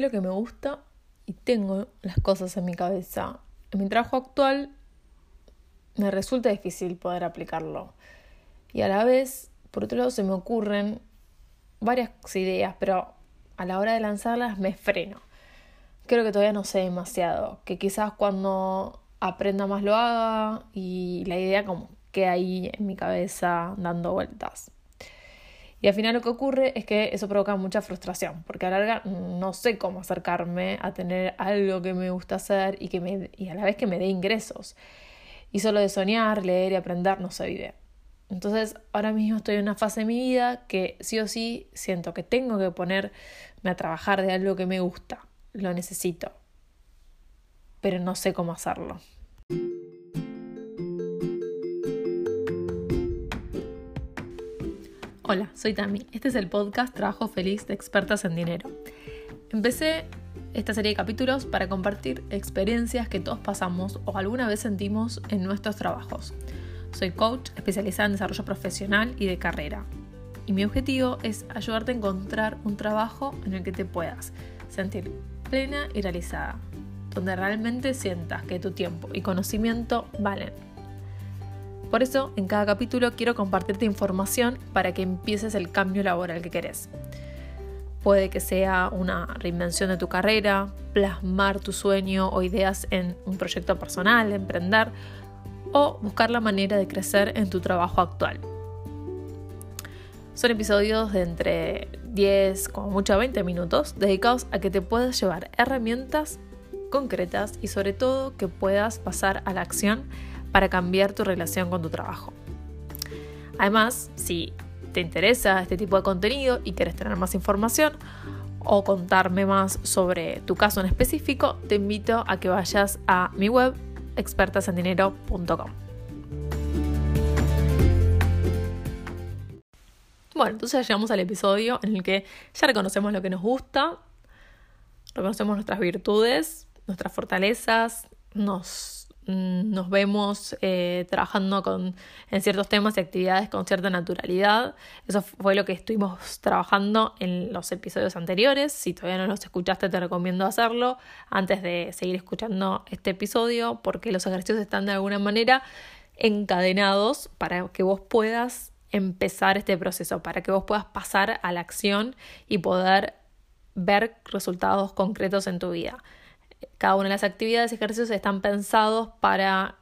lo que me gusta y tengo las cosas en mi cabeza. En mi trabajo actual me resulta difícil poder aplicarlo. Y a la vez, por otro lado, se me ocurren varias ideas, pero a la hora de lanzarlas me freno. Creo que todavía no sé demasiado, que quizás cuando aprenda más lo haga y la idea como que ahí en mi cabeza dando vueltas. Y al final lo que ocurre es que eso provoca mucha frustración, porque a la larga no sé cómo acercarme a tener algo que me gusta hacer y, que me, y a la vez que me dé ingresos. Y solo de soñar, leer y aprender no se vive. Entonces ahora mismo estoy en una fase de mi vida que sí o sí siento que tengo que ponerme a trabajar de algo que me gusta. Lo necesito. Pero no sé cómo hacerlo. Hola, soy Tami. Este es el podcast Trabajo Feliz de Expertas en Dinero. Empecé esta serie de capítulos para compartir experiencias que todos pasamos o alguna vez sentimos en nuestros trabajos. Soy coach especializada en desarrollo profesional y de carrera. Y mi objetivo es ayudarte a encontrar un trabajo en el que te puedas sentir plena y realizada, donde realmente sientas que tu tiempo y conocimiento valen por eso, en cada capítulo quiero compartirte información para que empieces el cambio laboral que querés. Puede que sea una reinvención de tu carrera, plasmar tu sueño o ideas en un proyecto personal, emprender o buscar la manera de crecer en tu trabajo actual. Son episodios de entre 10, como mucho 20 minutos, dedicados a que te puedas llevar herramientas concretas y sobre todo que puedas pasar a la acción para cambiar tu relación con tu trabajo. Además, si te interesa este tipo de contenido y quieres tener más información o contarme más sobre tu caso en específico, te invito a que vayas a mi web expertasendinero.com. Bueno, entonces llegamos al episodio en el que ya reconocemos lo que nos gusta, reconocemos nuestras virtudes, nuestras fortalezas, nos nos vemos eh, trabajando con, en ciertos temas y actividades con cierta naturalidad. Eso fue lo que estuvimos trabajando en los episodios anteriores. Si todavía no los escuchaste, te recomiendo hacerlo antes de seguir escuchando este episodio, porque los ejercicios están de alguna manera encadenados para que vos puedas empezar este proceso, para que vos puedas pasar a la acción y poder ver resultados concretos en tu vida. Cada una de las actividades y ejercicios están pensados para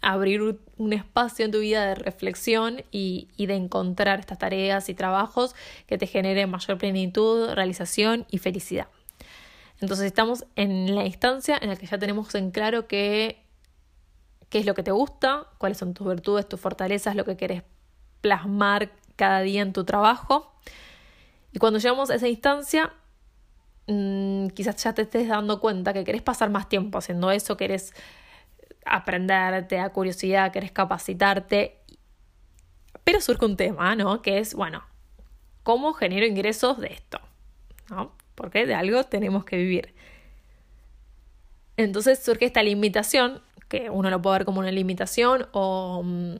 abrir un espacio en tu vida de reflexión y, de encontrar estas tareas y trabajos que te generen mayor plenitud, realización y felicidad. Entonces estamos en la instancia en la que ya tenemos en claro qué, qué es lo que te gusta, cuáles son tus virtudes, tus fortalezas, lo que quieres plasmar cada día en tu trabajo. Y cuando llegamos a esa instancia, Mm, quizás ya te estés dando cuenta que querés pasar más tiempo haciendo eso, querés aprender, te da curiosidad, querés capacitarte. Pero surge un tema, ¿no? Que es, bueno, ¿cómo genero ingresos de esto? ¿No? Porque de algo tenemos que vivir. Entonces surge esta limitación, que uno lo puede ver como una limitación o, mm,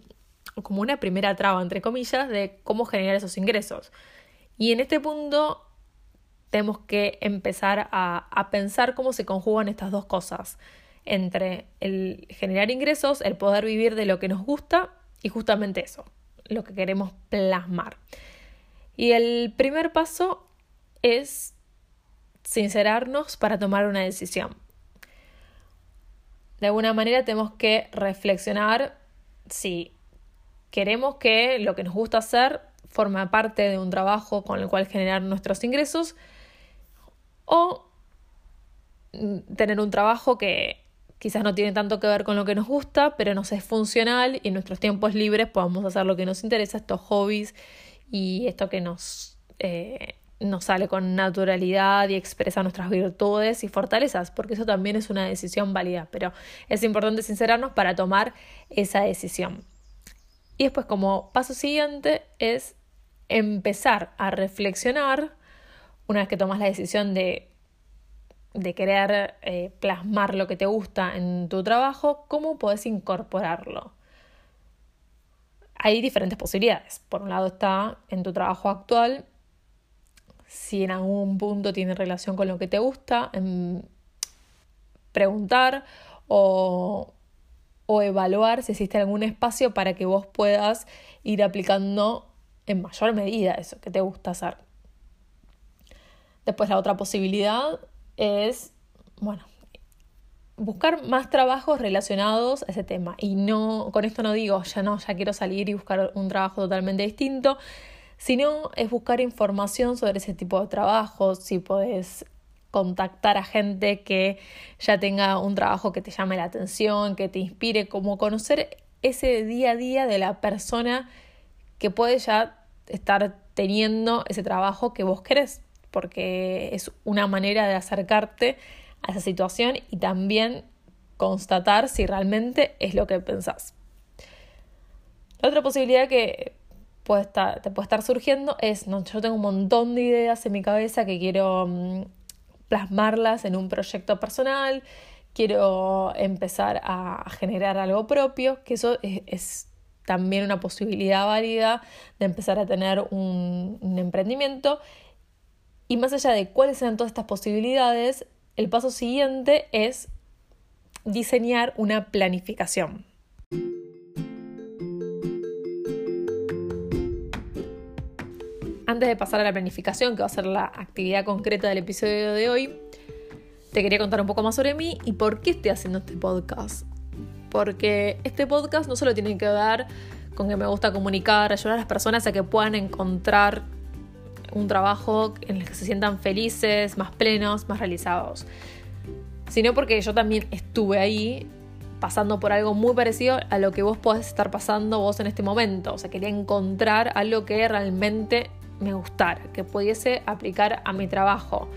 o como una primera traba, entre comillas, de cómo generar esos ingresos. Y en este punto tenemos que empezar a, pensar cómo se conjugan estas dos cosas, entre el generar ingresos, el poder vivir de lo que nos gusta y justamente eso, lo que queremos plasmar. Y el primer paso es sincerarnos para tomar una decisión. De alguna manera tenemos que reflexionar si queremos que lo que nos gusta hacer forma parte de un trabajo con el cual generar nuestros ingresos o tener un trabajo que quizás no tiene tanto que ver con lo que nos gusta, pero nos es funcional y en nuestros tiempos libres podamos hacer lo que nos interesa, estos hobbies y esto que nos, eh, nos sale con naturalidad y expresa nuestras virtudes y fortalezas, porque eso también es una decisión válida, pero es importante sincerarnos para tomar esa decisión. Y después como paso siguiente es empezar a reflexionar una vez que tomas la decisión de, de querer eh, plasmar lo que te gusta en tu trabajo, ¿cómo puedes incorporarlo? Hay diferentes posibilidades. Por un lado está en tu trabajo actual, si en algún punto tiene relación con lo que te gusta, preguntar o, o evaluar si existe algún espacio para que vos puedas ir aplicando en mayor medida eso que te gusta hacer. Después la otra posibilidad es, bueno, buscar más trabajos relacionados a ese tema. Y no, con esto no digo, ya no, ya quiero salir y buscar un trabajo totalmente distinto, sino es buscar información sobre ese tipo de trabajos, si podés contactar a gente que ya tenga un trabajo que te llame la atención, que te inspire, como conocer ese día a día de la persona que puede ya estar teniendo ese trabajo que vos querés, porque es una manera de acercarte a esa situación y también constatar si realmente es lo que pensás. La otra posibilidad que puede estar, te puede estar surgiendo es, no, yo tengo un montón de ideas en mi cabeza que quiero mm, plasmarlas en un proyecto personal, quiero empezar a generar algo propio, que eso es, también una posibilidad válida de empezar a tener un, un emprendimiento. Y más allá de cuáles sean todas estas posibilidades, el paso siguiente es diseñar una planificación. Antes de pasar a la planificación, que va a ser la actividad concreta del episodio de hoy, te quería contar un poco más sobre mí y por qué estoy haciendo este podcast. Porque este podcast no solo tiene que ver con que me gusta comunicar, ayudar a las personas a que puedan encontrar un trabajo en el que se sientan felices, más plenos, más realizados, sino porque yo también estuve ahí pasando por algo muy parecido a lo que vos podés estar pasando vos en este momento. O sea, quería encontrar algo que realmente me gustara, que pudiese aplicar a mi trabajo.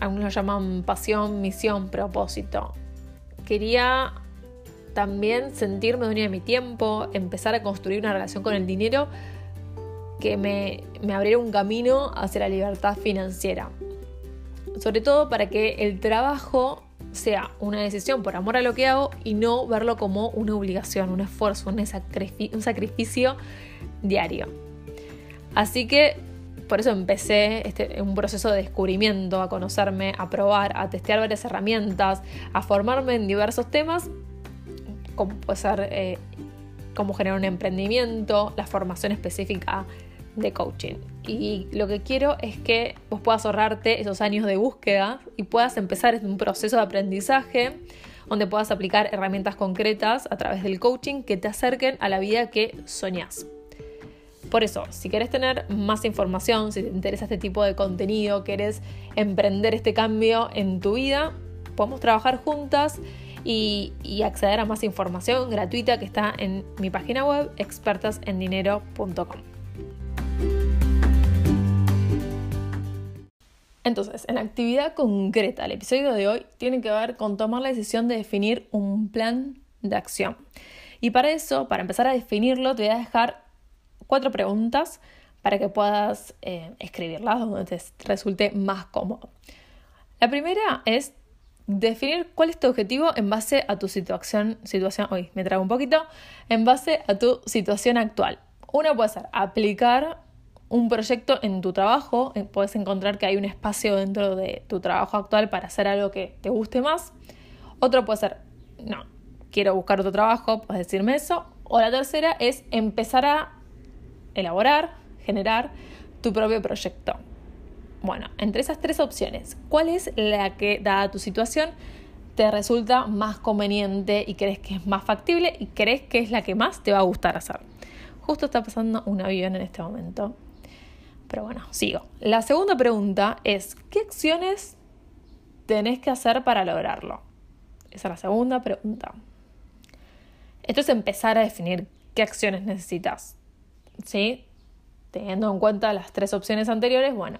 Algunos lo llaman pasión, misión, propósito. Quería también sentirme dueña de mi tiempo, empezar a construir una relación con el dinero que me, me abriera un camino hacia la libertad financiera. Sobre todo para que el trabajo sea una decisión por amor a lo que hago y no verlo como una obligación, un esfuerzo, un, sacrificio, diario. Así que por eso empecé este, un proceso de descubrimiento, a conocerme, a probar, a testear varias herramientas, a formarme en diversos temas, como puede ser eh, cómo generar un emprendimiento, la formación específica de coaching. Y lo que quiero es que vos puedas ahorrarte esos años de búsqueda y puedas empezar un proceso de aprendizaje donde puedas aplicar herramientas concretas a través del coaching que te acerquen a la vida que soñás. Por eso, si querés tener más información, si te interesa este tipo de contenido, querés emprender este cambio en tu vida, podemos trabajar juntas y, y, acceder a más información gratuita que está en mi página web expertasendinero.com. Entonces, en la actividad concreta, el episodio de hoy tiene que ver con tomar la decisión de definir un plan de acción. Y para eso, para empezar a definirlo, te voy a dejar cuatro preguntas para que puedas eh, escribirlas donde te resulte más cómodo. La primera es definir cuál es tu objetivo en base a tu situación, situación, hoy me trago un poquito, en base a tu situación actual. Una puede ser aplicar un proyecto en tu trabajo, eh, puedes encontrar que hay un espacio dentro de tu trabajo actual para hacer algo que te guste más. Otro puede ser, no, quiero buscar otro trabajo, puedes decirme eso. O la tercera es empezar a elaborar, generar tu propio proyecto. Bueno, entre esas tres opciones, ¿cuál es la que, dada tu situación, te resulta más conveniente y crees que es más factible y crees que es la que más te va a gustar hacer? Justo está pasando un avión en este momento pero bueno, sigo. La segunda pregunta es, ¿qué acciones tenés que hacer para lograrlo? Esa es la segunda pregunta. Esto es empezar a definir qué acciones necesitas. ¿Sí? Teniendo en cuenta las tres opciones anteriores, bueno,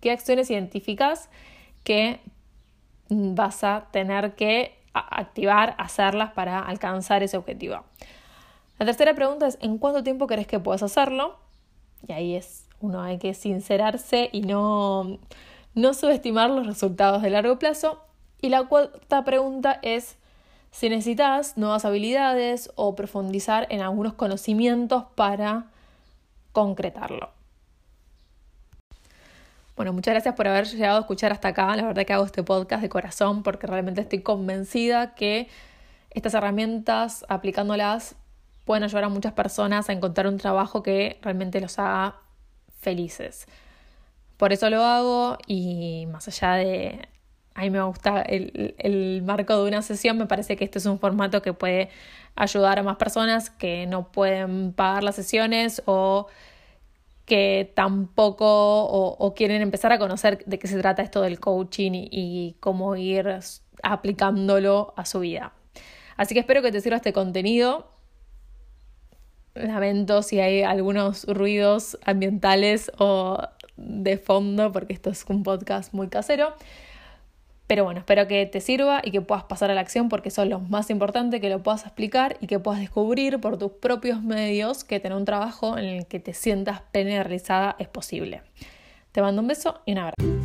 ¿qué acciones identificas que vas a tener que activar, hacerlas para alcanzar ese objetivo? La tercera pregunta es, ¿en cuánto tiempo crees que puedes hacerlo? Y ahí es uno hay que sincerarse y no, no subestimar los resultados de largo plazo. Y la cuarta pregunta es si necesitas nuevas habilidades o profundizar en algunos conocimientos para concretarlo. Bueno, muchas gracias por haber llegado a escuchar hasta acá. La verdad que hago este podcast de corazón porque realmente estoy convencida que estas herramientas, aplicándolas, pueden ayudar a muchas personas a encontrar un trabajo que realmente los haga felices. Por eso lo hago y más allá de... A mí me gusta el, el marco de una sesión, me parece que este es un formato que puede ayudar a más personas que no pueden pagar las sesiones o que tampoco o, quieren empezar a conocer de qué se trata esto del coaching y, y, cómo ir aplicándolo a su vida. Así que espero que te sirva este contenido. Lamento si hay algunos ruidos ambientales o de fondo, porque esto es un podcast muy casero. Pero bueno, espero que te sirva y que puedas pasar a la acción porque eso es lo más importante, que lo puedas explicar y que puedas descubrir por tus propios medios que tener un trabajo en el que te sientas plena realizada es posible. Te mando un beso y un abrazo.